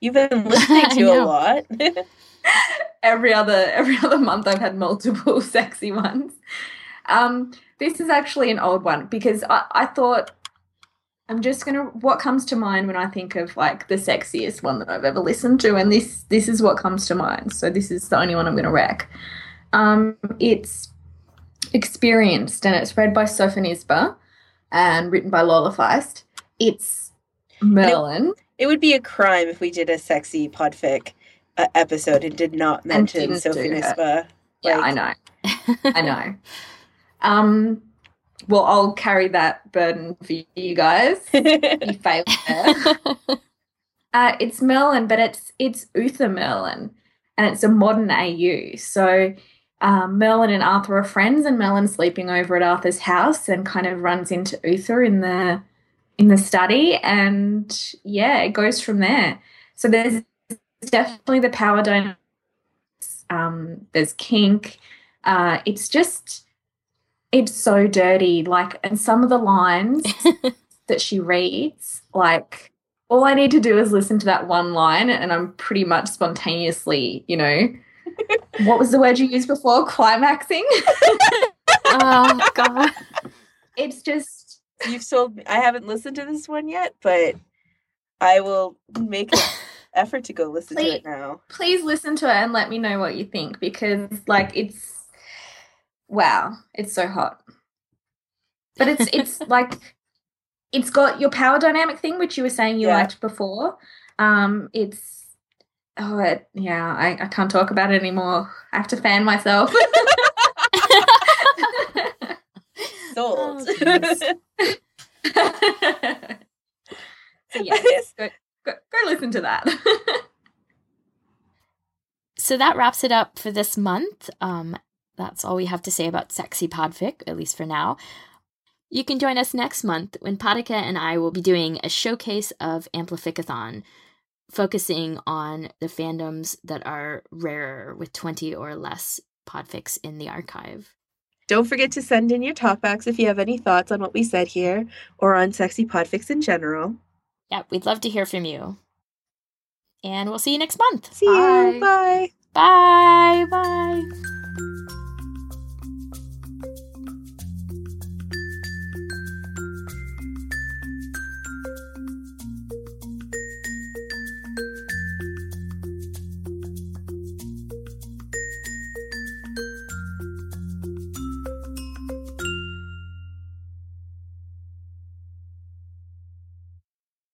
you've been *laughs* listening to a lot. *laughs* every other every other month I've had multiple *laughs* sexy ones. Um, this is actually an old one because I, I thought I'm just gonna what comes to mind when I think of like the sexiest one that I've ever listened to, and this this is what comes to mind. So this is the only one I'm gonna rec. Um, it's experienced and it's read by Sophonisba and written by Lola Feist. It's Merlin. It, it, would be a crime if we did a sexy podfic uh, episode and did not mention Sophonisba. Yeah, I know. *laughs* I know. Um, well, I'll carry that burden for you guys. *laughs* you failed there. Uh, it's Merlin, but it's it's Uther Merlin, and it's a modern AU. So um, Merlin and Arthur are friends, and Merlin's sleeping over at Arthur's house, and kind of runs into Uther in the in the study, and yeah, it goes from there. So there's definitely the power dynamics. Um, there's kink. Uh, it's just it's so dirty. Like, and some of the lines *laughs* that she reads, like all I need to do is listen to that one line, and I'm pretty much spontaneously, you know *laughs* what was the word you used before? Climaxing. *laughs* oh god. It's just you've sold me. I haven't listened to this one yet, but I will make an effort to go listen please, to it now. Please listen to it and let me know what you think because like it's wow, it's so hot. But it's it's *laughs* like it's got your power dynamic thing which you were saying you yeah. liked before. Um it's oh it, yeah I, I can't talk about it anymore i have to fan myself *laughs* sold *laughs* oh, so yes go, go, go listen to that so that wraps it up for this month um that's all we have to say about sexy podfic at least for now you can join us next month when Padika and I will be doing a showcase of Amplificathon, focusing on the fandoms that are rarer with 20 or less podfics in the archive. Don't forget to send in your talkbacks if you have any thoughts on what we said here or on sexy podfics in general. Yeah, we'd love to hear from you. And we'll see you next month. See Bye. you. Bye. Bye. Bye.